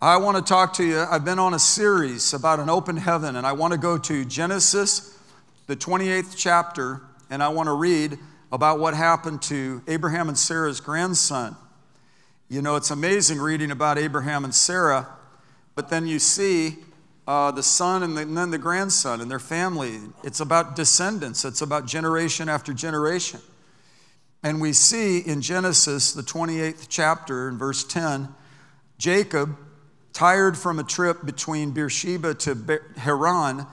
I want to talk to you. I've been on a series about an open heaven, and I want to go to Genesis, the 28th chapter, and I want to read about what happened to Abraham and Sarah's grandson. You know, it's amazing reading about Abraham and Sarah, but then you see uh, the son and, the, and then the grandson and their family. It's about descendants, it's about generation after generation. And we see in Genesis, the 28th chapter, in verse 10, Jacob Tired from a trip between Beersheba to Haran,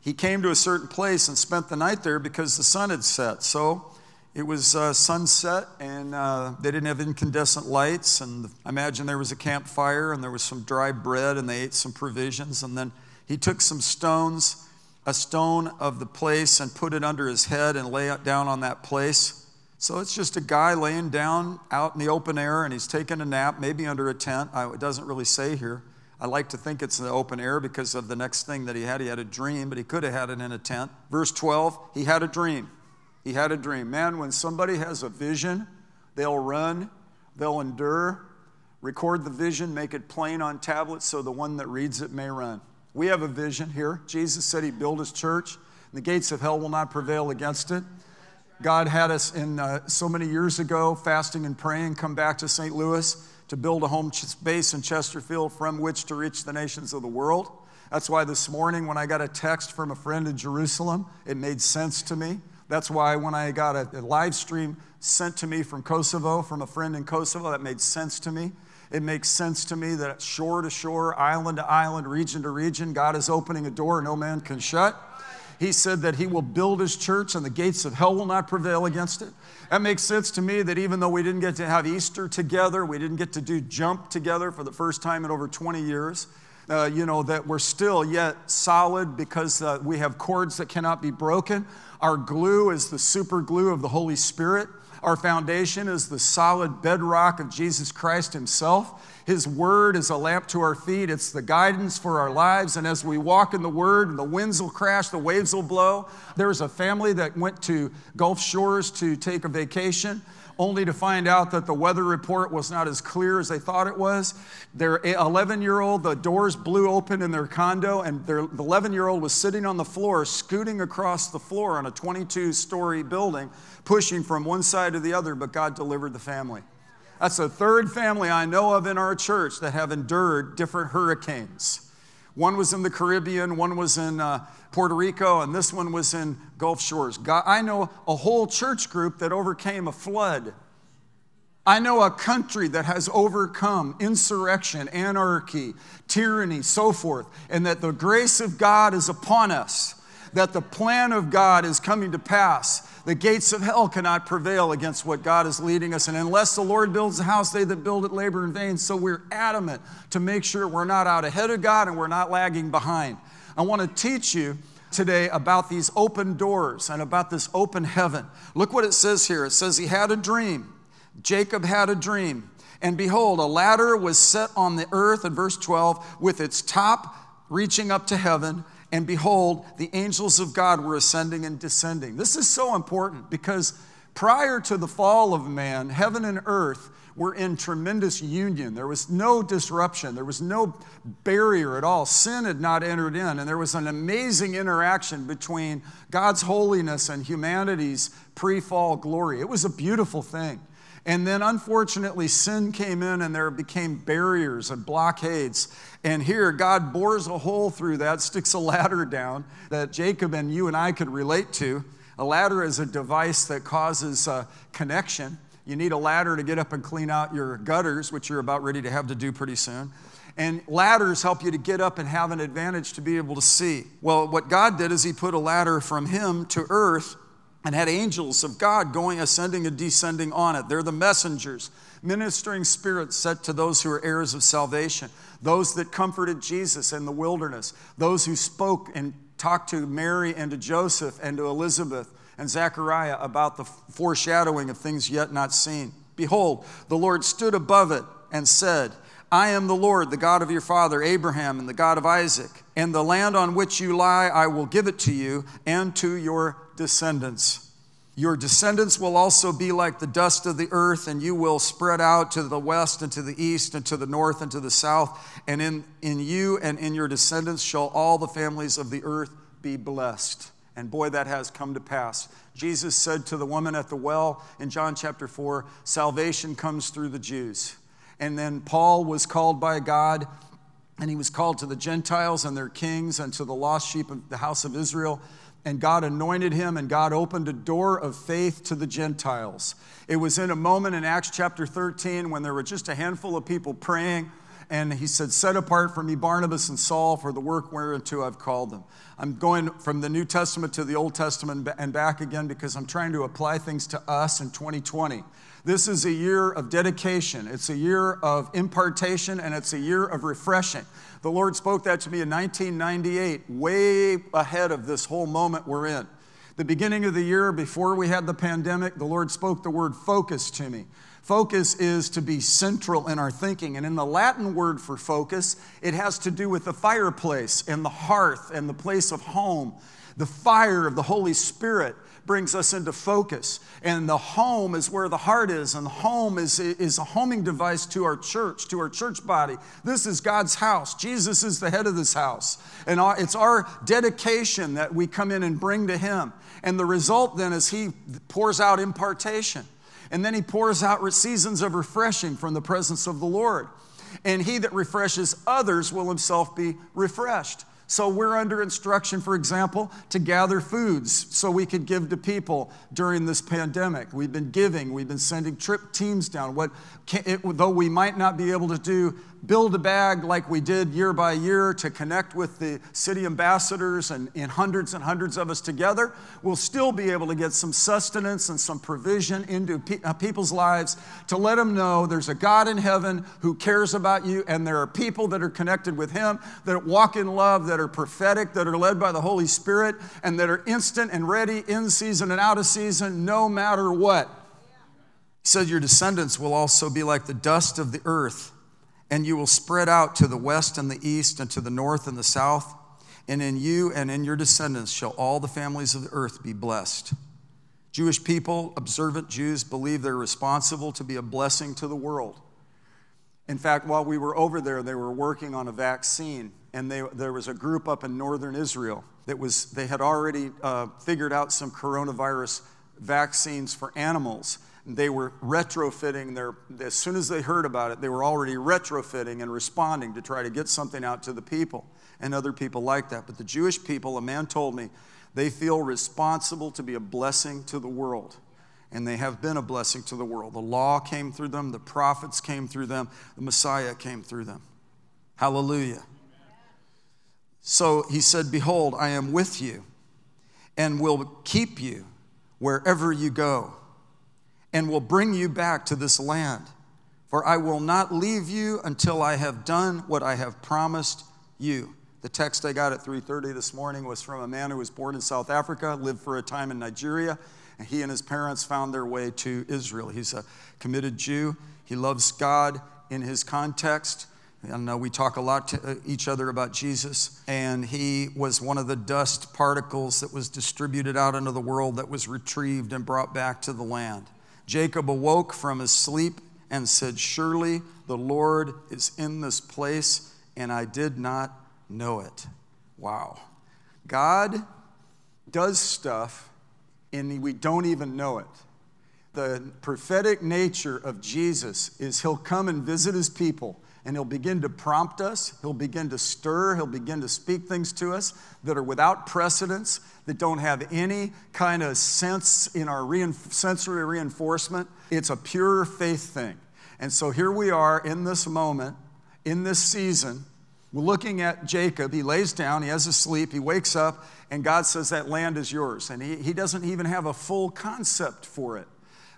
he came to a certain place and spent the night there because the sun had set. So it was uh, sunset, and uh, they didn't have incandescent lights. And I imagine there was a campfire, and there was some dry bread, and they ate some provisions. And then he took some stones, a stone of the place, and put it under his head and lay it down on that place. So it's just a guy laying down out in the open air, and he's taking a nap, maybe under a tent. it doesn't really say here. I like to think it's in the open air because of the next thing that he had. He had a dream, but he could have had it in a tent. Verse 12, he had a dream. He had a dream. Man, when somebody has a vision, they'll run, they'll endure, record the vision, make it plain on tablets so the one that reads it may run. We have a vision here. Jesus said he built his church. And the gates of hell will not prevail against it. God had us in uh, so many years ago fasting and praying, come back to St. Louis to build a home base in Chesterfield from which to reach the nations of the world. That's why this morning, when I got a text from a friend in Jerusalem, it made sense to me. That's why when I got a, a live stream sent to me from Kosovo, from a friend in Kosovo, that made sense to me. It makes sense to me that shore to shore, island to island, region to region, God is opening a door no man can shut. He said that He will build His church and the gates of hell will not prevail against it. That makes sense to me that even though we didn't get to have Easter together, we didn't get to do jump together for the first time in over 20 years, uh, you know, that we're still yet solid because uh, we have cords that cannot be broken. Our glue is the super glue of the Holy Spirit. Our foundation is the solid bedrock of Jesus Christ Himself. His word is a lamp to our feet, it's the guidance for our lives. And as we walk in the word, the winds will crash, the waves will blow. There was a family that went to Gulf Shores to take a vacation only to find out that the weather report was not as clear as they thought it was. Their 11 year old, the doors blew open in their condo, and their 11 year old was sitting on the floor, scooting across the floor on a 22 story building, pushing from one side to the other, but God delivered the family. That's the third family I know of in our church that have endured different hurricanes. One was in the Caribbean, one was in uh, Puerto Rico, and this one was in Gulf Shores. God, I know a whole church group that overcame a flood. I know a country that has overcome insurrection, anarchy, tyranny, so forth, and that the grace of God is upon us, that the plan of God is coming to pass the gates of hell cannot prevail against what God is leading us. And unless the Lord builds a house, they that build it labor in vain. So we're adamant to make sure we're not out ahead of God and we're not lagging behind. I want to teach you today about these open doors and about this open heaven. Look what it says here. It says he had a dream. Jacob had a dream. And behold, a ladder was set on the earth in verse 12 with its top reaching up to heaven and behold, the angels of God were ascending and descending. This is so important because prior to the fall of man, heaven and earth were in tremendous union. There was no disruption, there was no barrier at all. Sin had not entered in, and there was an amazing interaction between God's holiness and humanity's pre fall glory. It was a beautiful thing. And then, unfortunately, sin came in and there became barriers and blockades. And here, God bores a hole through that, sticks a ladder down that Jacob and you and I could relate to. A ladder is a device that causes a connection. You need a ladder to get up and clean out your gutters, which you're about ready to have to do pretty soon. And ladders help you to get up and have an advantage to be able to see. Well, what God did is He put a ladder from Him to earth and had angels of God going, ascending, and descending on it. They're the messengers, ministering spirits set to those who are heirs of salvation, those that comforted Jesus in the wilderness, those who spoke and talked to Mary and to Joseph and to Elizabeth and Zechariah about the foreshadowing of things yet not seen. Behold, the Lord stood above it and said, I am the Lord, the God of your father Abraham and the God of Isaac. And the land on which you lie, I will give it to you and to your descendants. Your descendants will also be like the dust of the earth, and you will spread out to the west and to the east and to the north and to the south. And in, in you and in your descendants shall all the families of the earth be blessed. And boy, that has come to pass. Jesus said to the woman at the well in John chapter 4 salvation comes through the Jews. And then Paul was called by God, and he was called to the Gentiles and their kings and to the lost sheep of the house of Israel and God anointed him, and God opened a door of faith to the Gentiles. It was in a moment in Acts chapter 13 when there were just a handful of people praying, and he said, Set apart for me Barnabas and Saul for the work whereunto I've called them. I'm going from the New Testament to the Old Testament and back again because I'm trying to apply things to us in 2020. This is a year of dedication, it's a year of impartation, and it's a year of refreshing. The Lord spoke that to me in 1998, way ahead of this whole moment we're in. The beginning of the year, before we had the pandemic, the Lord spoke the word focus to me. Focus is to be central in our thinking. And in the Latin word for focus, it has to do with the fireplace and the hearth and the place of home, the fire of the Holy Spirit brings us into focus. And the home is where the heart is, and the home is, is a homing device to our church, to our church body. This is God's house. Jesus is the head of this house. And it's our dedication that we come in and bring to Him. And the result then is He pours out impartation. And then He pours out seasons of refreshing from the presence of the Lord. And He that refreshes others will Himself be refreshed. So we're under instruction, for example, to gather foods so we could give to people during this pandemic. We've been giving, we've been sending trip teams down. What, it, though we might not be able to do build a bag like we did year by year to connect with the city ambassadors and, and hundreds and hundreds of us together, we'll still be able to get some sustenance and some provision into pe- uh, people's lives to let them know there's a God in heaven who cares about you, and there are people that are connected with Him that walk in love, that are prophetic, that are led by the Holy Spirit, and that are instant and ready in season and out of season, no matter what. He said, Your descendants will also be like the dust of the earth and you will spread out to the west and the east and to the north and the south. And in you and in your descendants shall all the families of the earth be blessed. Jewish people, observant Jews, believe they're responsible to be a blessing to the world. In fact, while we were over there, they were working on a vaccine, and they, there was a group up in northern Israel that was, they had already uh, figured out some coronavirus vaccines for animals they were retrofitting their, as soon as they heard about it, they were already retrofitting and responding to try to get something out to the people and other people like that. But the Jewish people, a man told me, they feel responsible to be a blessing to the world. And they have been a blessing to the world. The law came through them, the prophets came through them, the Messiah came through them. Hallelujah. So he said, Behold, I am with you and will keep you wherever you go and will bring you back to this land. For I will not leave you until I have done what I have promised you. The text I got at 3:30 this morning was from a man who was born in South Africa, lived for a time in Nigeria, and he and his parents found their way to Israel. He's a committed Jew. He loves God in his context. And uh, we talk a lot to uh, each other about Jesus. And he was one of the dust particles that was distributed out into the world that was retrieved and brought back to the land. Jacob awoke from his sleep and said, Surely the Lord is in this place, and I did not know it. Wow. God does stuff, and we don't even know it. The prophetic nature of Jesus is he'll come and visit his people and he'll begin to prompt us, he'll begin to stir, he'll begin to speak things to us that are without precedence, that don't have any kind of sense in our sensory reinforcement. It's a pure faith thing. And so here we are in this moment, in this season. We're looking at Jacob. He lays down, he has a sleep, he wakes up, and God says, That land is yours. And he, he doesn't even have a full concept for it.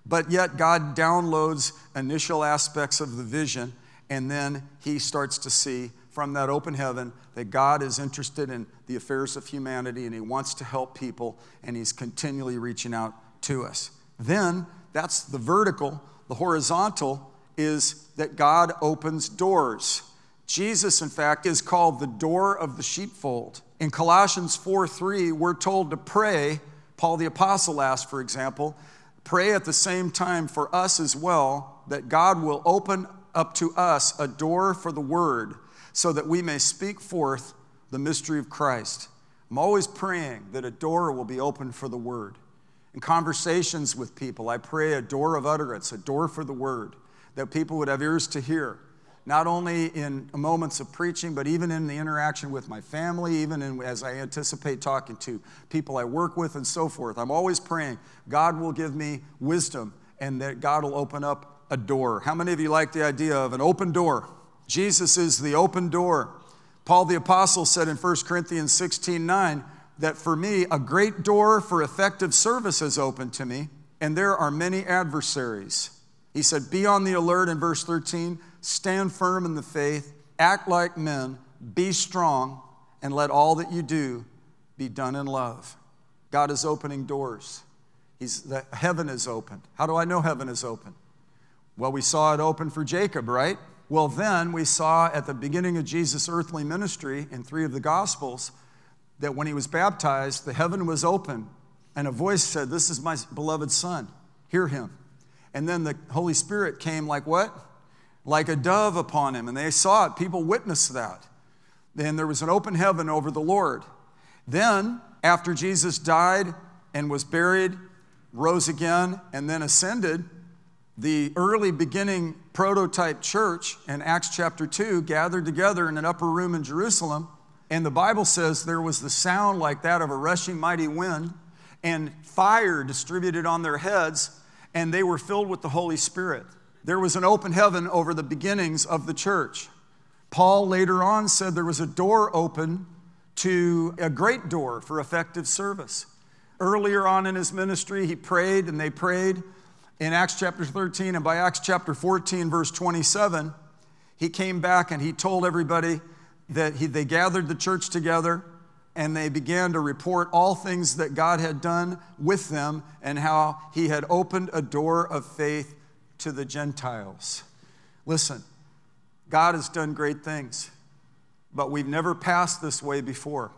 But yet, God downloads initial aspects of the vision and then he starts to see from that open heaven that God is interested in the affairs of humanity and he wants to help people and he's continually reaching out to us. Then that's the vertical. The horizontal is that God opens doors. Jesus, in fact, is called the door of the sheepfold. In Colossians 4 3, we're told to pray Paul the Apostle asked, for example, pray at the same time for us as well, that God will open up to us a door for the word so that we may speak forth the mystery of Christ. I'm always praying that a door will be opened for the word. In conversations with people, I pray a door of utterance, a door for the word, that people would have ears to hear, not only in moments of preaching, but even in the interaction with my family, even in, as I anticipate talking to people I work with and so forth. I'm always praying God will give me wisdom and that God will open up a door. How many of you like the idea of an open door? Jesus is the open door. Paul the Apostle said in 1 Corinthians 16 9 that for me, a great door for effective service is open to me, and there are many adversaries. He said, Be on the alert in verse 13, stand firm in the faith, act like men, be strong, and let all that you do be done in love. God is opening doors. He's, the, heaven is opened. How do I know heaven is open? Well, we saw it open for Jacob, right? Well, then we saw at the beginning of Jesus' earthly ministry in three of the Gospels that when he was baptized, the heaven was open and a voice said, This is my beloved Son, hear him. And then the Holy Spirit came like what? Like a dove upon him. And they saw it. People witnessed that. Then there was an open heaven over the Lord. Then, after Jesus died and was buried, rose again, and then ascended, the early beginning prototype church in Acts chapter 2 gathered together in an upper room in Jerusalem. And the Bible says there was the sound like that of a rushing mighty wind, and fire distributed on their heads, and they were filled with the Holy Spirit. There was an open heaven over the beginnings of the church. Paul later on said there was a door open to a great door for effective service. Earlier on in his ministry, he prayed and they prayed in Acts chapter 13, and by Acts chapter 14, verse 27, he came back and he told everybody that he, they gathered the church together and they began to report all things that God had done with them and how he had opened a door of faith to the Gentiles. Listen, God has done great things, but we've never passed this way before.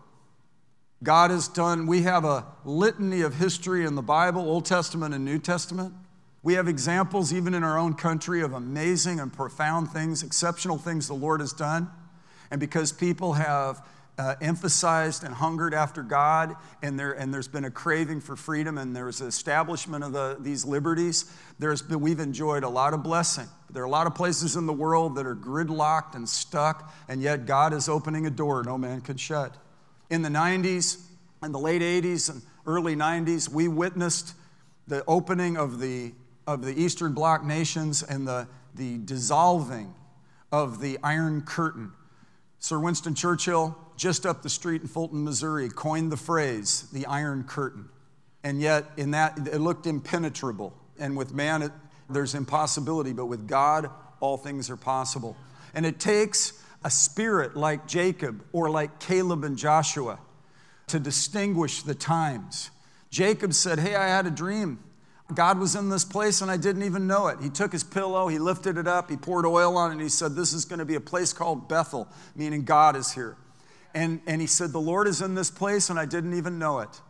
God has done, we have a litany of history in the Bible, Old Testament and New Testament. We have examples, even in our own country, of amazing and profound things, exceptional things the Lord has done. And because people have uh, emphasized and hungered after God, and, there, and there's been a craving for freedom, and there's an establishment of the, these liberties, there's been, we've enjoyed a lot of blessing. There are a lot of places in the world that are gridlocked and stuck, and yet God is opening a door no man can shut. In the 90s, in the late 80s and early 90s, we witnessed the opening of the, of the Eastern Bloc nations and the, the dissolving of the Iron Curtain. Sir Winston Churchill, just up the street in Fulton, Missouri, coined the phrase, the Iron Curtain. And yet, in that, it looked impenetrable. And with man, it, there's impossibility, but with God, all things are possible. And it takes a spirit like Jacob or like Caleb and Joshua to distinguish the times. Jacob said, Hey, I had a dream. God was in this place and I didn't even know it. He took his pillow, he lifted it up, he poured oil on it, and he said, This is going to be a place called Bethel, meaning God is here. And, and he said, The Lord is in this place and I didn't even know it.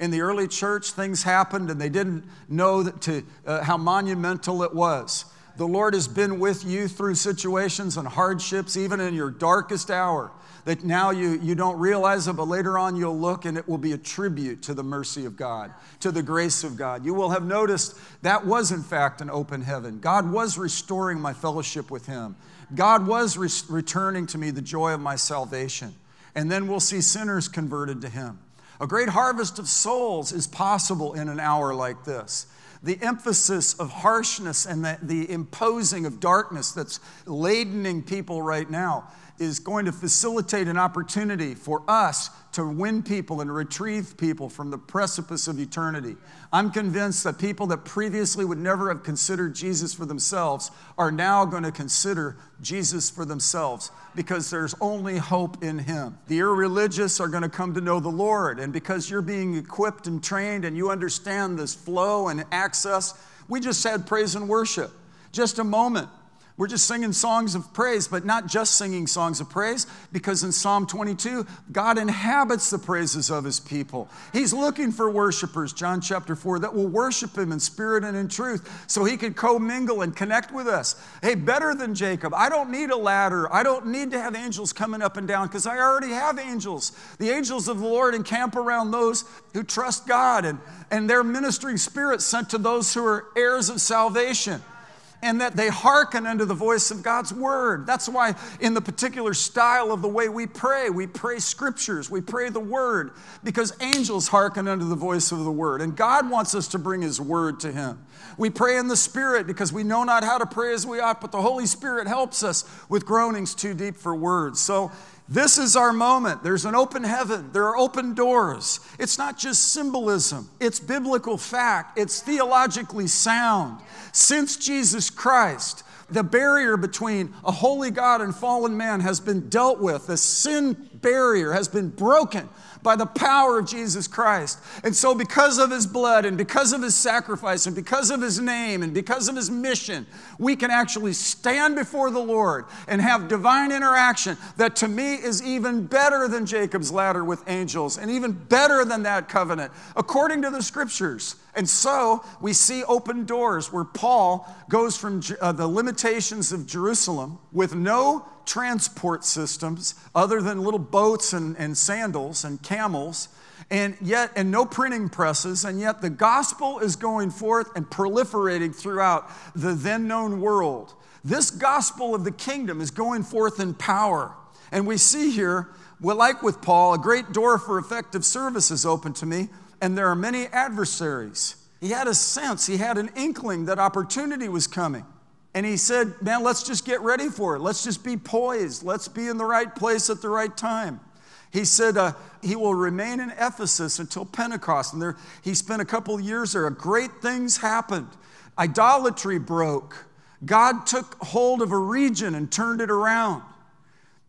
In the early church, things happened and they didn't know to, uh, how monumental it was. The Lord has been with you through situations and hardships, even in your darkest hour, that now you, you don't realize it, but later on you'll look and it will be a tribute to the mercy of God, to the grace of God. You will have noticed that was, in fact, an open heaven. God was restoring my fellowship with Him, God was re- returning to me the joy of my salvation. And then we'll see sinners converted to Him. A great harvest of souls is possible in an hour like this the emphasis of harshness and the, the imposing of darkness that's ladening people right now is going to facilitate an opportunity for us to win people and retrieve people from the precipice of eternity. I'm convinced that people that previously would never have considered Jesus for themselves are now going to consider Jesus for themselves because there's only hope in Him. The irreligious are going to come to know the Lord, and because you're being equipped and trained and you understand this flow and access, we just had praise and worship. Just a moment We're just singing songs of praise, but not just singing songs of praise, because in Psalm 22, God inhabits the praises of his people. He's looking for worshipers, John chapter 4, that will worship him in spirit and in truth so he can commingle and connect with us. Hey, better than Jacob, I don't need a ladder. I don't need to have angels coming up and down because I already have angels. The angels of the Lord encamp around those who trust God, and, and their ministering spirits sent to those who are heirs of salvation and that they hearken unto the voice of God's word. That's why, in the particular style of the way we pray, we pray scriptures, we pray the word, because angels hearken unto the voice of the word. And God wants us to bring his word to him. We pray in the spirit because we know not how to pray as we ought, but the Holy Spirit helps us with groanings too deep for words. So, this is our moment. There's an open heaven. There are open doors. It's not just symbolism, it's biblical fact, it's theologically sound. Since Jesus Christ, the barrier between a holy God and fallen man has been dealt with. The sin barrier has been broken by the power of Jesus Christ. And so, because of his blood and because of his sacrifice and because of his name and because of his mission, we can actually stand before the Lord and have divine interaction that to me is even better than Jacob's ladder with angels and even better than that covenant, according to the scriptures. And so we see open doors where Paul goes from uh, the limitations of Jerusalem with no transport systems other than little boats and, and sandals and camels and yet and no printing presses and yet the gospel is going forth and proliferating throughout the then known world. This gospel of the kingdom is going forth in power. And we see here well like with paul a great door for effective service is open to me and there are many adversaries he had a sense he had an inkling that opportunity was coming and he said, Man, let's just get ready for it. Let's just be poised. Let's be in the right place at the right time. He said uh, he will remain in Ephesus until Pentecost. And there, he spent a couple years there. Great things happened. Idolatry broke. God took hold of a region and turned it around.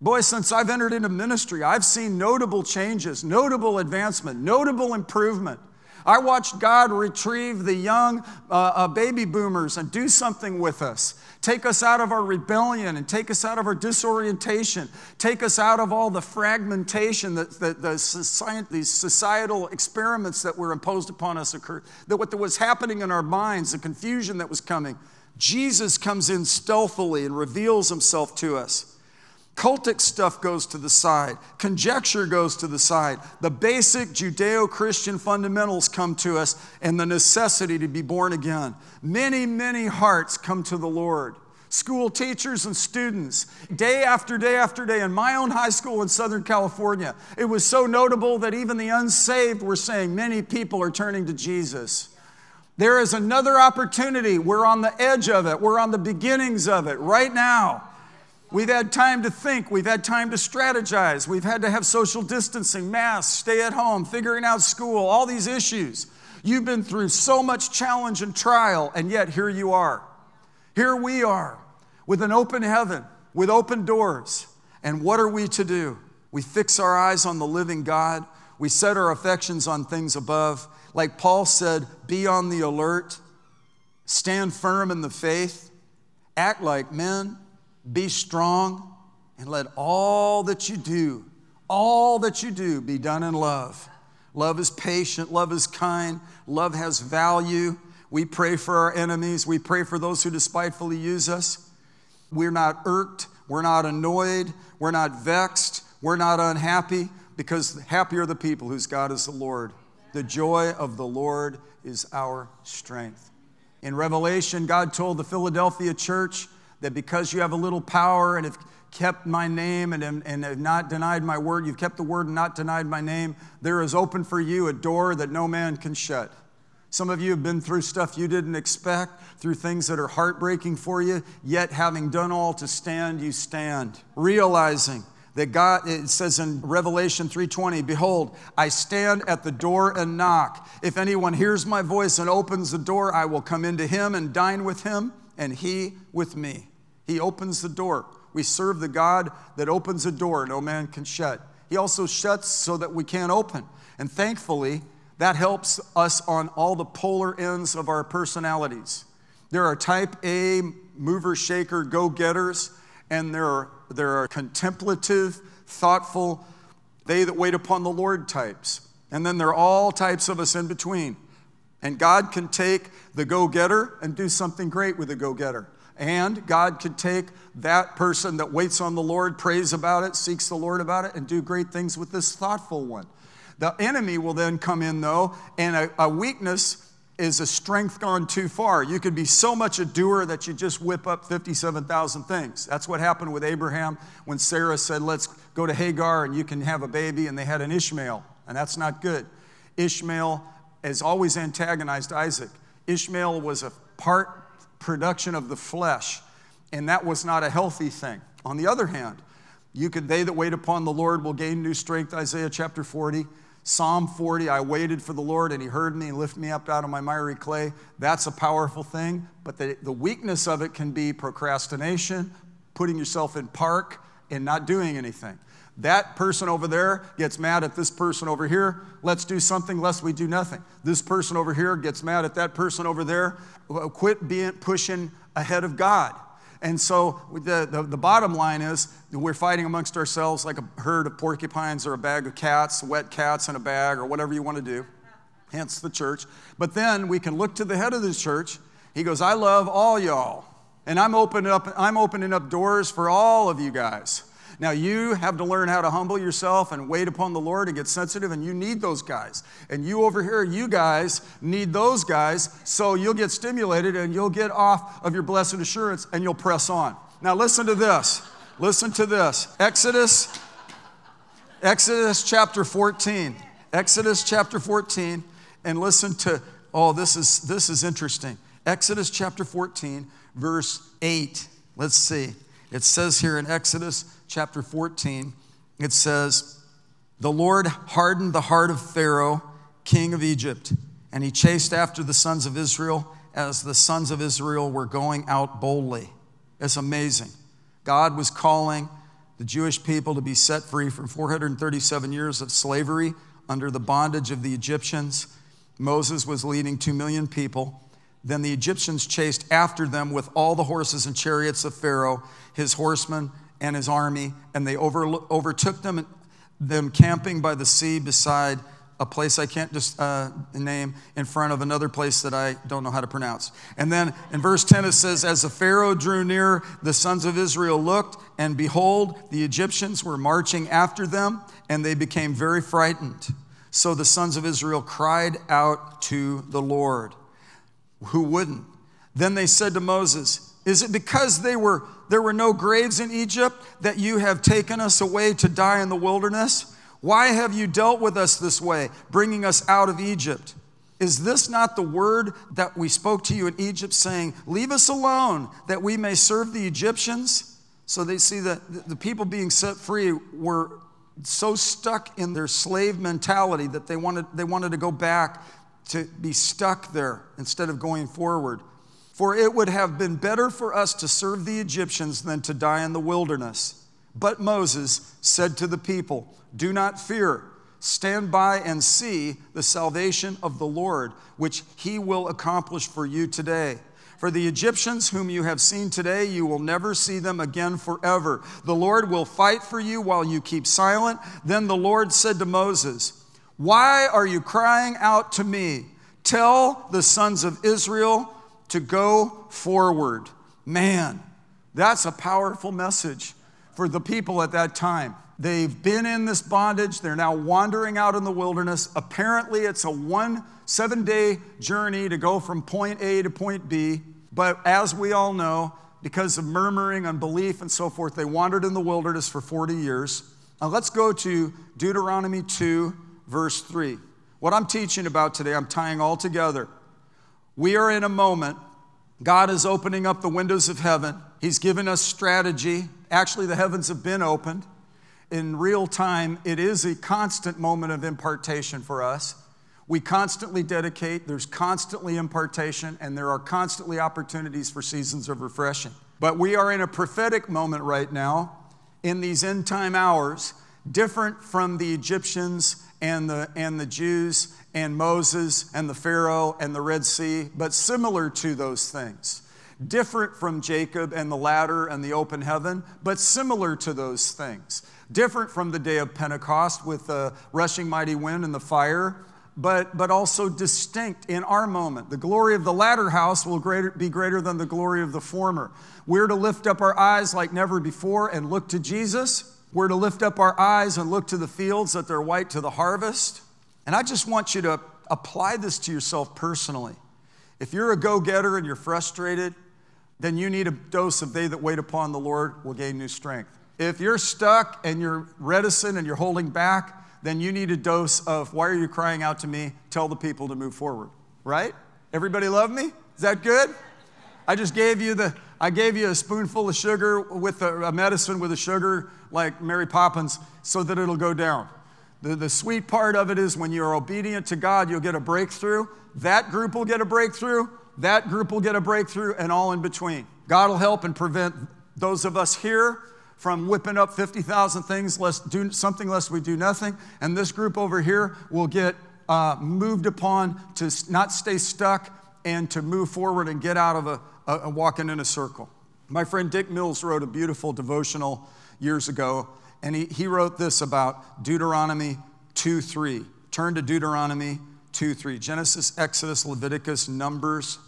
Boy, since I've entered into ministry, I've seen notable changes, notable advancement, notable improvement. I watched God retrieve the young uh, uh, baby boomers and do something with us. Take us out of our rebellion and take us out of our disorientation. Take us out of all the fragmentation, that, the, the society, these societal experiments that were imposed upon us, occurred, that what was happening in our minds, the confusion that was coming. Jesus comes in stealthily and reveals himself to us. Cultic stuff goes to the side. Conjecture goes to the side. The basic Judeo Christian fundamentals come to us and the necessity to be born again. Many, many hearts come to the Lord. School teachers and students, day after day after day, in my own high school in Southern California, it was so notable that even the unsaved were saying many people are turning to Jesus. There is another opportunity. We're on the edge of it, we're on the beginnings of it right now. We've had time to think. We've had time to strategize. We've had to have social distancing, masks, stay at home, figuring out school, all these issues. You've been through so much challenge and trial, and yet here you are. Here we are with an open heaven, with open doors. And what are we to do? We fix our eyes on the living God. We set our affections on things above. Like Paul said, be on the alert, stand firm in the faith, act like men be strong, and let all that you do, all that you do, be done in love. Love is patient, love is kind, love has value. We pray for our enemies, we pray for those who despitefully use us. We're not irked, we're not annoyed, we're not vexed, we're not unhappy, because happy are the people whose God is the Lord. The joy of the Lord is our strength. In Revelation, God told the Philadelphia church, that because you have a little power and have kept my name and, and have not denied my word, you've kept the word and not denied my name, there is open for you a door that no man can shut. Some of you have been through stuff you didn't expect, through things that are heartbreaking for you, yet having done all to stand, you stand. Realizing that God, it says in Revelation 3:20, Behold, I stand at the door and knock. If anyone hears my voice and opens the door, I will come into him and dine with him, and he with me. He opens the door. We serve the God that opens a door no man can shut. He also shuts so that we can't open. And thankfully, that helps us on all the polar ends of our personalities. There are type A mover, shaker, go getters, and there are, there are contemplative, thoughtful, they that wait upon the Lord types. And then there are all types of us in between. And God can take the go getter and do something great with the go getter. And God can take that person that waits on the Lord, prays about it, seeks the Lord about it, and do great things with this thoughtful one. The enemy will then come in, though, and a, a weakness is a strength gone too far. You could be so much a doer that you just whip up 57,000 things. That's what happened with Abraham when Sarah said, Let's go to Hagar and you can have a baby, and they had an Ishmael, and that's not good. Ishmael has always antagonized Isaac. Ishmael was a part production of the flesh, and that was not a healthy thing. On the other hand, you could, they that wait upon the Lord will gain new strength, Isaiah chapter 40. Psalm 40, I waited for the Lord and he heard me and lifted me up out of my miry clay. That's a powerful thing, but the, the weakness of it can be procrastination, putting yourself in park and not doing anything. That person over there gets mad at this person over here. Let's do something lest we do nothing. This person over here gets mad at that person over there. Quit being pushing ahead of God. And so the, the, the, bottom line is we're fighting amongst ourselves like a herd of porcupines or a bag of cats, wet cats in a bag, or whatever you want to do, hence the church. But then we can look to the head of the church. He goes, I love all y'all. And I'm opening up, I'm opening up doors for all of you guys. Now, you have to learn how to humble yourself and wait upon the Lord and get sensitive, and you need those guys. And you over here, you guys need those guys, so you'll get stimulated and you'll get off of your blessed assurance and you'll press on. Now, listen to this. Listen to this. Exodus, Exodus chapter 14. Exodus chapter 14, and listen to, oh, this is this is interesting. Exodus chapter 14, verse 8. Let's see. It says here in Exodus chapter 14, it says, The Lord hardened the heart of Pharaoh, king of Egypt, and he chased after the sons of Israel as the sons of Israel were going out boldly. It's amazing. God was calling the Jewish people to be set free from 437 years of slavery under the bondage of the Egyptians. Moses was leading 2 million people. Then the Egyptians chased after them with all the horses and chariots of Pharaoh, his horsemen, and his army, and they over, overtook them, them camping by the sea beside a place I can't just uh, name in front of another place that I don't know how to pronounce. And then in verse 10 it says, As the Pharaoh drew near, the sons of Israel looked, and behold, the Egyptians were marching after them, and they became very frightened. So the sons of Israel cried out to the Lord. Who wouldn't? Then they said to Moses, Is it because they were there were no graves in Egypt, that you have taken us away to die in the wilderness? Why have you dealt with us this way, bringing us out of Egypt? Is this not the word that we spoke to you in Egypt, saying, Leave us alone, that we may serve the Egyptians? So they see that the people being set free were so stuck in their slave mentality that they wanted, they wanted to go back to be stuck there instead of going forward. For it would have been better for us to serve the Egyptians than to die in the wilderness. But Moses said to the people, Do not fear. Stand by and see the salvation of the Lord, which he will accomplish for you today. For the Egyptians whom you have seen today, you will never see them again forever. The Lord will fight for you while you keep silent. Then the Lord said to Moses, Why are you crying out to me? Tell the sons of Israel to go forward. Man, that's a powerful message for the people at that time. They've been in this bondage. They're now wandering out in the wilderness. Apparently, it's a one, seven day journey to go from point A to point B. But as we all know, because of murmuring, unbelief, and so forth, they wandered in the wilderness for 40 years. Now let's go to Deuteronomy 2, verse 3. What I'm teaching about today, I'm tying all together. We are in a moment. God is opening up the windows of heaven. He's given us strategy. Actually, the heavens have been opened. In real time, it is a constant moment of impartation for us. We constantly dedicate, there's constantly impartation, and there are constantly opportunities for seasons of refreshing. But we are in a prophetic moment right now in these end time hours, different from the Egyptians and the, and the Jews and Moses and the Pharaoh and the Red Sea, but similar to those things. different from Jacob and the ladder and the open heaven, but similar to those things. Different from the day of Pentecost with the rushing mighty wind and the fire, but, but also distinct in our moment. The glory of the latter house will greater, be greater than the glory of the former. We're to lift up our eyes like never before and look to Jesus. We're to lift up our eyes and look to the fields that they're white to the harvest. And I just want you to apply this to yourself personally. If you're a go getter and you're frustrated, then you need a dose of they that wait upon the Lord will gain new strength. If you're stuck and you're reticent and you're holding back, then you need a dose of why are you crying out to me? Tell the people to move forward, right? Everybody love me? Is that good? I just gave you the I gave you a spoonful of sugar with a, a medicine with a sugar like Mary Poppins so that it'll go down. The, the sweet part of it is when you're obedient to God, you'll get a breakthrough. That group will get a breakthrough. That group will get a breakthrough, and all in between. God will help and prevent those of us here from whipping up 50,000 things, lest do something lest we do nothing. And this group over here will get uh, moved upon to not stay stuck and to move forward and get out of a, a, a walking in a circle. My friend Dick Mills wrote a beautiful devotional years ago, and he, he wrote this about Deuteronomy 2 3. Turn to Deuteronomy 2 3. Genesis, Exodus, Leviticus, Numbers,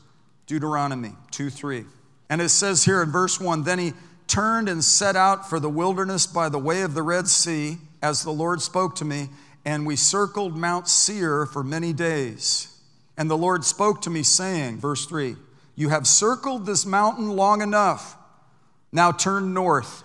Deuteronomy 2 3. And it says here in verse 1 Then he turned and set out for the wilderness by the way of the Red Sea, as the Lord spoke to me, and we circled Mount Seir for many days. And the Lord spoke to me, saying, verse 3, You have circled this mountain long enough. Now turn north.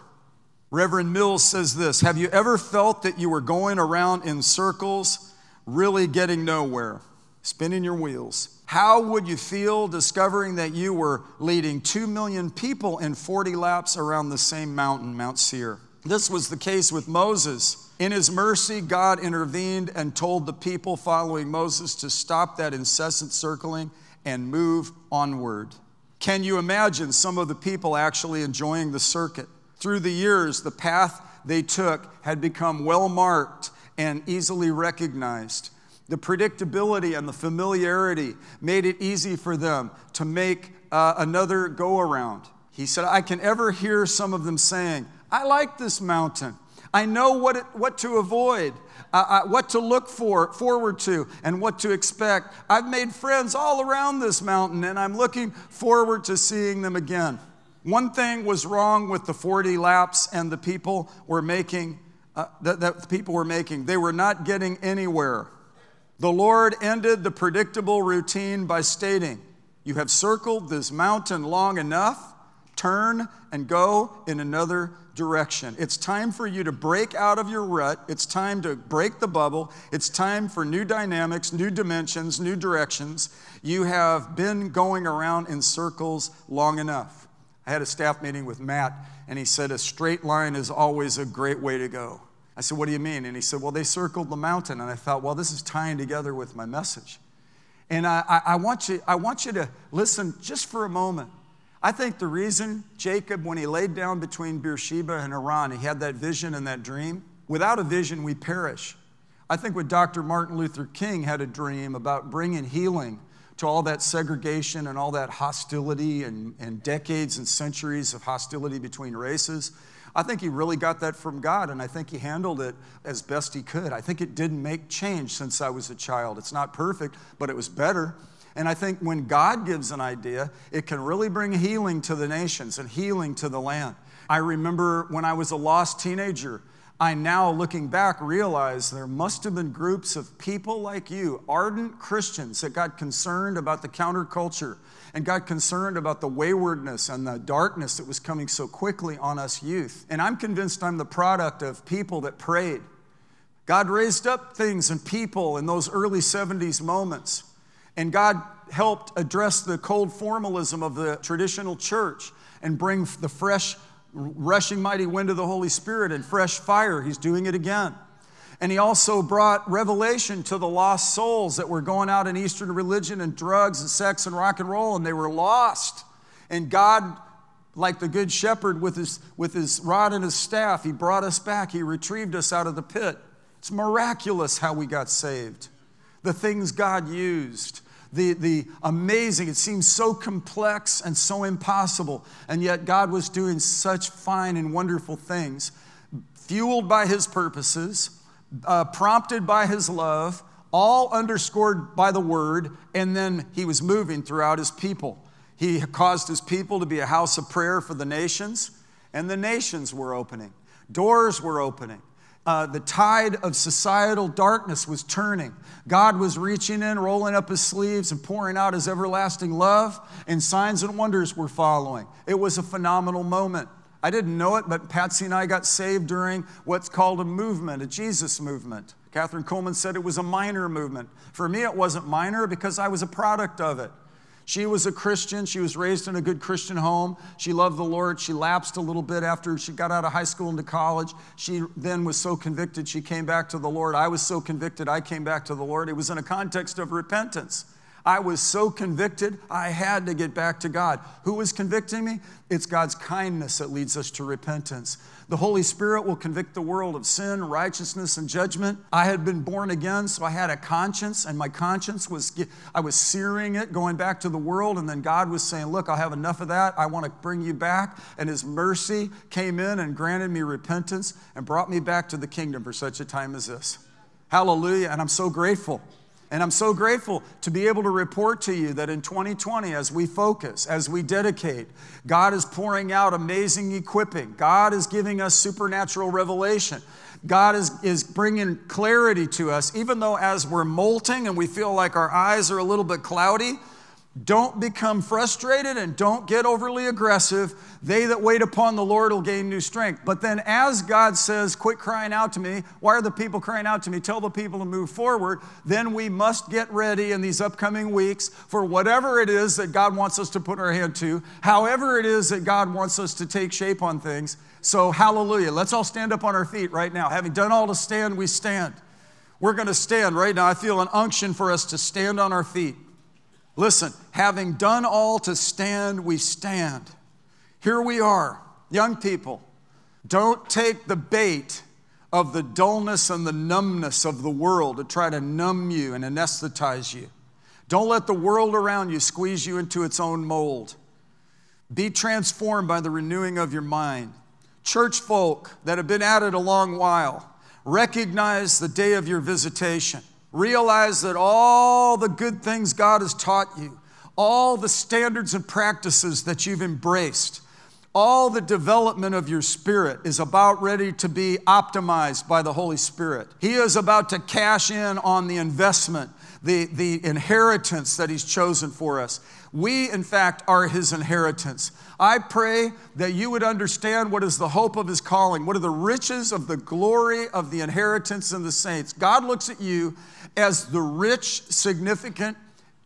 Reverend Mills says this Have you ever felt that you were going around in circles, really getting nowhere, spinning your wheels? How would you feel discovering that you were leading 2 million people in 40 laps around the same mountain, Mount Seir? This was the case with Moses. In his mercy, God intervened and told the people following Moses to stop that incessant circling and move onward. Can you imagine some of the people actually enjoying the circuit? Through the years, the path they took had become well marked and easily recognized. The predictability and the familiarity made it easy for them to make uh, another go around. He said, I can ever hear some of them saying, I like this mountain. I know what, it, what to avoid, uh, uh, what to look for, forward to, and what to expect. I've made friends all around this mountain, and I'm looking forward to seeing them again. One thing was wrong with the 40 laps and the people were making, uh, that, that the people were making. They were not getting anywhere. The Lord ended the predictable routine by stating, You have circled this mountain long enough, turn and go in another direction. It's time for you to break out of your rut. It's time to break the bubble. It's time for new dynamics, new dimensions, new directions. You have been going around in circles long enough. I had a staff meeting with Matt, and he said, A straight line is always a great way to go. I said, What do you mean? And he said, Well, they circled the mountain. And I thought, Well, this is tying together with my message. And I, I, I, want you, I want you to listen just for a moment. I think the reason Jacob, when he laid down between Beersheba and Haran, he had that vision and that dream. Without a vision, we perish. I think when Dr. Martin Luther King had a dream about bringing healing to all that segregation and all that hostility and, and decades and centuries of hostility between races, I think he really got that from God, and I think he handled it as best he could. I think it didn't make change since I was a child. It's not perfect, but it was better. And I think when God gives an idea, it can really bring healing to the nations and healing to the land. I remember when I was a lost teenager, I now, looking back, realize there must have been groups of people like you, ardent Christians, that got concerned about the counterculture and got concerned about the waywardness and the darkness that was coming so quickly on us youth. And I'm convinced I'm the product of people that prayed. God raised up things and people in those early 70s moments. And God helped address the cold formalism of the traditional church and bring the fresh, rushing mighty wind of the Holy Spirit and fresh fire. He's doing it again. And he also brought revelation to the lost souls that were going out in Eastern religion and drugs and sex and rock and roll, and they were lost. And God, like the good shepherd with his, with his rod and his staff, he brought us back. He retrieved us out of the pit. It's miraculous how we got saved. The things God used, the, the amazing. It seemed so complex and so impossible. And yet God was doing such fine and wonderful things, fueled by his purposes, uh, prompted by his love, all underscored by the word, and then he was moving throughout his people. He caused his people to be a house of prayer for the nations, and the nations were opening. Doors were opening. Uh, the tide of societal darkness was turning. God was reaching in, rolling up his sleeves, and pouring out his everlasting love, and signs and wonders were following. It was a phenomenal moment. I didn't know it, but Patsy and I got saved during what's called a movement, a Jesus movement. Kathryn Kuhlman said it was a minor movement. For me, it wasn't minor because I was a product of it. She was a Christian. She was raised in a good Christian home. She loved the Lord. She lapsed a little bit after she got out of high school into college. She then was so convicted, she came back to the Lord. I was so convicted, I came back to the Lord. It was in a context of repentance. I was so convicted, I had to get back to God. Who was convicting me? It's God's kindness that leads us to repentance. The Holy Spirit will convict the world of sin, righteousness, and judgment. I had been born again, so I had a conscience, and my conscience was, I was searing it, going back to the world. And then God was saying, Look, I'll have enough of that. I want to bring you back. And His mercy came in and granted me repentance and brought me back to the kingdom for such a time as this. Hallelujah. And I'm so grateful. And I'm so grateful to be able to report to you that in 2020, as we focus, as we dedicate, God is pouring out amazing equipping. God is giving us supernatural revelation. God is, is bringing clarity to us, even though as we're molting and we feel like our eyes are a little bit cloudy, don't become frustrated and don't get overly aggressive. They that wait upon the Lord will gain new strength. But then, as God says, Quit crying out to me, why are the people crying out to me? Tell the people to move forward. Then we must get ready in these upcoming weeks for whatever it is that God wants us to put our hand to, however it is that God wants us to take shape on things. So, hallelujah. Let's all stand up on our feet right now. Having done all to stand, we stand. We're going to stand right now. I feel an unction for us to stand on our feet. Listen, having done all to stand, we stand. Here we are, young people. Don't take the bait of the dullness and the numbness of the world to try to numb you and anesthetize you. Don't let the world around you squeeze you into its own mold. Be transformed by the renewing of your mind. Church folk that have been at it a long while, recognize the day of your visitation. Realize that all the good things God has taught you, all the standards and practices that you've embraced, all the development of your spirit is about ready to be optimized by the Holy Spirit. He is about to cash in on the investment, the, the inheritance that He's chosen for us. We, in fact, are His inheritance. I pray that you would understand what is the hope of His calling, what are the riches of the glory of the inheritance in the saints. God looks at you as the rich, significant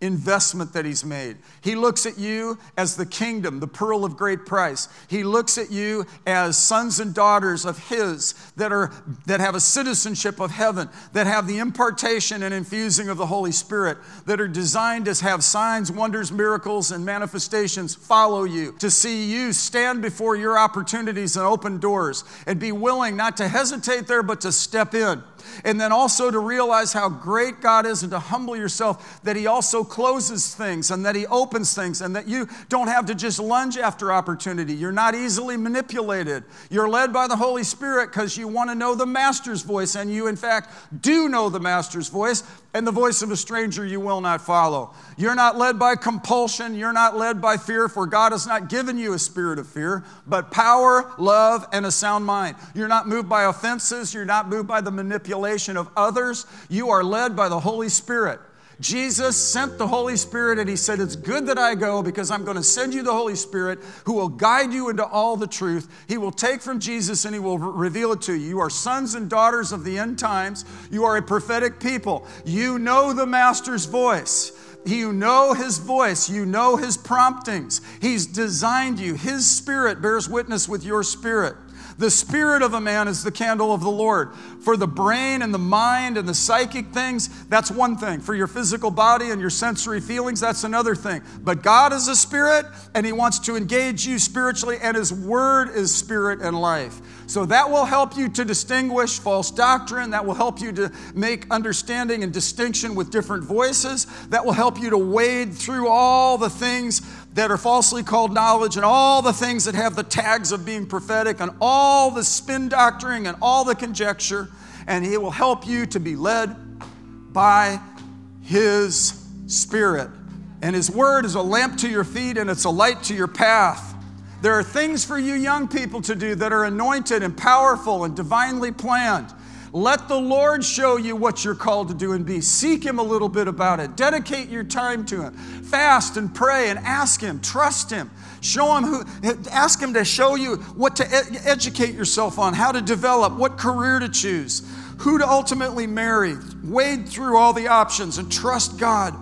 investment that he's made. He looks at you as the kingdom, the pearl of great price. He looks at you as sons and daughters of his that are that have a citizenship of heaven, that have the impartation and infusing of the Holy Spirit, that are designed to have signs, wonders, miracles and manifestations follow you, to see you stand before your opportunities and open doors and be willing not to hesitate there but to step in and then also to realize how great God is and to humble yourself that He also closes things and that He opens things and that you don't have to just lunge after opportunity. You're not easily manipulated. You're led by the Holy Spirit because you want to know the Master's voice, and you, in fact, do know the Master's voice, and the voice of a stranger you will not follow. You're not led by compulsion. You're not led by fear, for God has not given you a spirit of fear, but power, love, and a sound mind. You're not moved by offenses. You're not moved by the manipulation of others. You are led by the Holy Spirit. Jesus sent the Holy Spirit and he said, It's good that I go because I'm going to send you the Holy Spirit who will guide you into all the truth. He will take from Jesus and he will reveal it to you. You are sons and daughters of the end times. You are a prophetic people. You know the Master's voice. You know his voice, you know his promptings. He's designed you. His spirit bears witness with your spirit The spirit of a man is the candle of the Lord. For the brain and the mind and the psychic things, that's one thing. For your physical body and your sensory feelings, that's another thing. But God is a spirit, and He wants to engage you spiritually, and His word is spirit and life. So that will help you to distinguish false doctrine. That will help you to make understanding and distinction with different voices. That will help you to wade through all the things that are falsely called knowledge and all the things that have the tags of being prophetic and all the spin doctoring and all the conjecture. And He will help you to be led by His Spirit. And His Word is a lamp to your feet and it's a light to your path. There are things for you young people to do that are anointed and powerful and divinely planned. Let the Lord show you what you're called to do and be. Seek Him a little bit about it. Dedicate your time to Him. Fast and pray and ask Him. Trust Him. Show Him who, ask Him to show you what to ed- educate yourself on, how to develop, what career to choose, who to ultimately marry. Wade through all the options and trust God.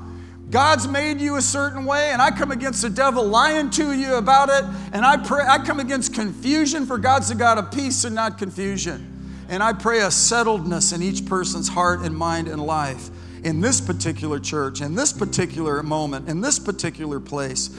God's made you a certain way, and I come against the devil lying to you about it, and I pray I come against confusion, for God's a God of peace and not confusion. And I pray a settledness in each person's heart and mind and life in this particular church, in this particular moment, in this particular place.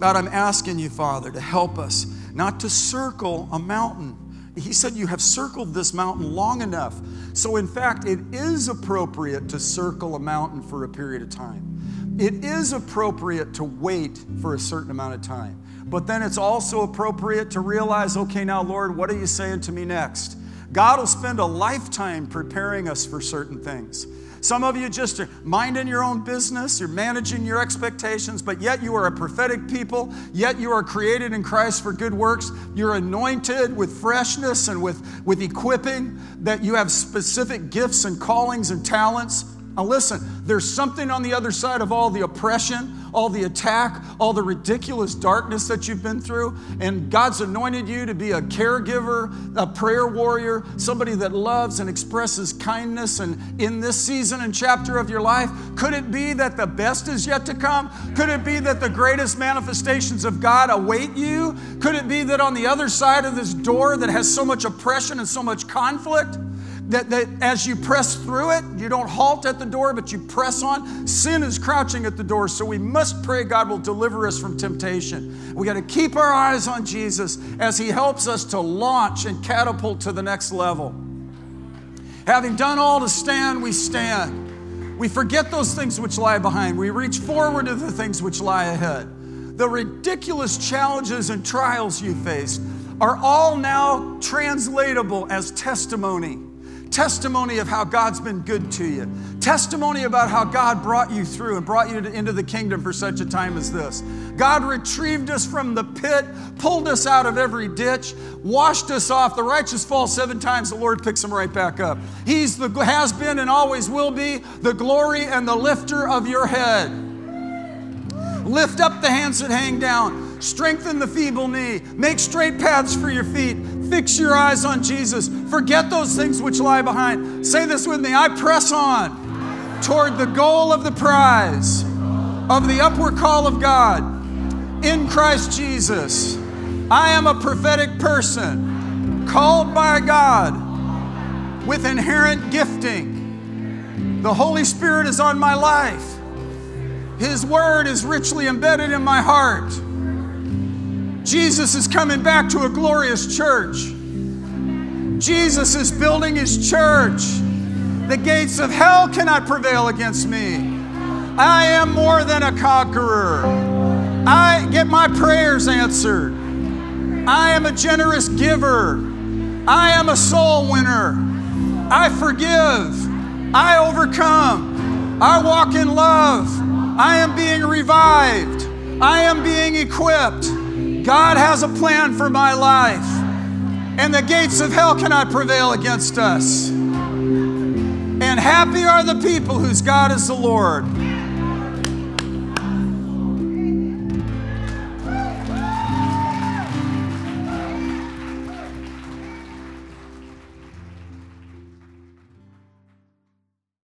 God, I'm asking you, Father, to help us not to circle a mountain. He said, You have circled this mountain long enough. So, in fact, it is appropriate to circle a mountain for a period of time it is appropriate to wait for a certain amount of time. But then it's also appropriate to realize, okay, now, Lord, what are you saying to me next? God will spend a lifetime preparing us for certain things. Some of you just are minding your own business, you're managing your expectations, but yet you are a prophetic people, yet you are created in Christ for good works. You're anointed with freshness and with, with equipping, that you have specific gifts and callings and talents. Now, listen, there's something on the other side of all the oppression, all the attack, all the ridiculous darkness that you've been through. And God's anointed you to be a caregiver, a prayer warrior, somebody that loves and expresses kindness. And in this season and chapter of your life, could it be that the best is yet to come? Could it be that the greatest manifestations of God await you? Could it be that on the other side of this door that has so much oppression and so much conflict, that, that as you press through it, you don't halt at the door, but you press on. Sin is crouching at the door, so we must pray God will deliver us from temptation. We got to keep our eyes on Jesus as He helps us to launch and catapult to the next level. Having done all to stand, we stand. We forget those things which lie behind. We reach forward to the things which lie ahead. The ridiculous challenges and trials you faced are all now translatable as testimony testimony of how God's been good to you, testimony about how God brought you through and brought you into the kingdom for such a time as this. God retrieved us from the pit, pulled us out of every ditch, washed us off. The righteous fall seven times, the Lord picks them right back up. He's the has been and always will be the glory and the lifter of your head. Lift up the hands that hang down. Strengthen the feeble knee. Make straight paths for your feet. Fix your eyes on Jesus. Forget those things which lie behind. Say this with me I press on toward the goal of the prize of the upward call of God in Christ Jesus. I am a prophetic person called by God with inherent gifting. The Holy Spirit is on my life. His word is richly embedded in my heart. Jesus is coming back to a glorious church. Jesus is building his church. The gates of hell cannot prevail against me. I am more than a conqueror. I get my prayers answered. I am a generous giver. I am a soul winner. I forgive. I overcome. I walk in love. I am being revived. I am being equipped. God has a plan for my life, and the gates of hell cannot prevail against us. And happy are the people whose God is the Lord.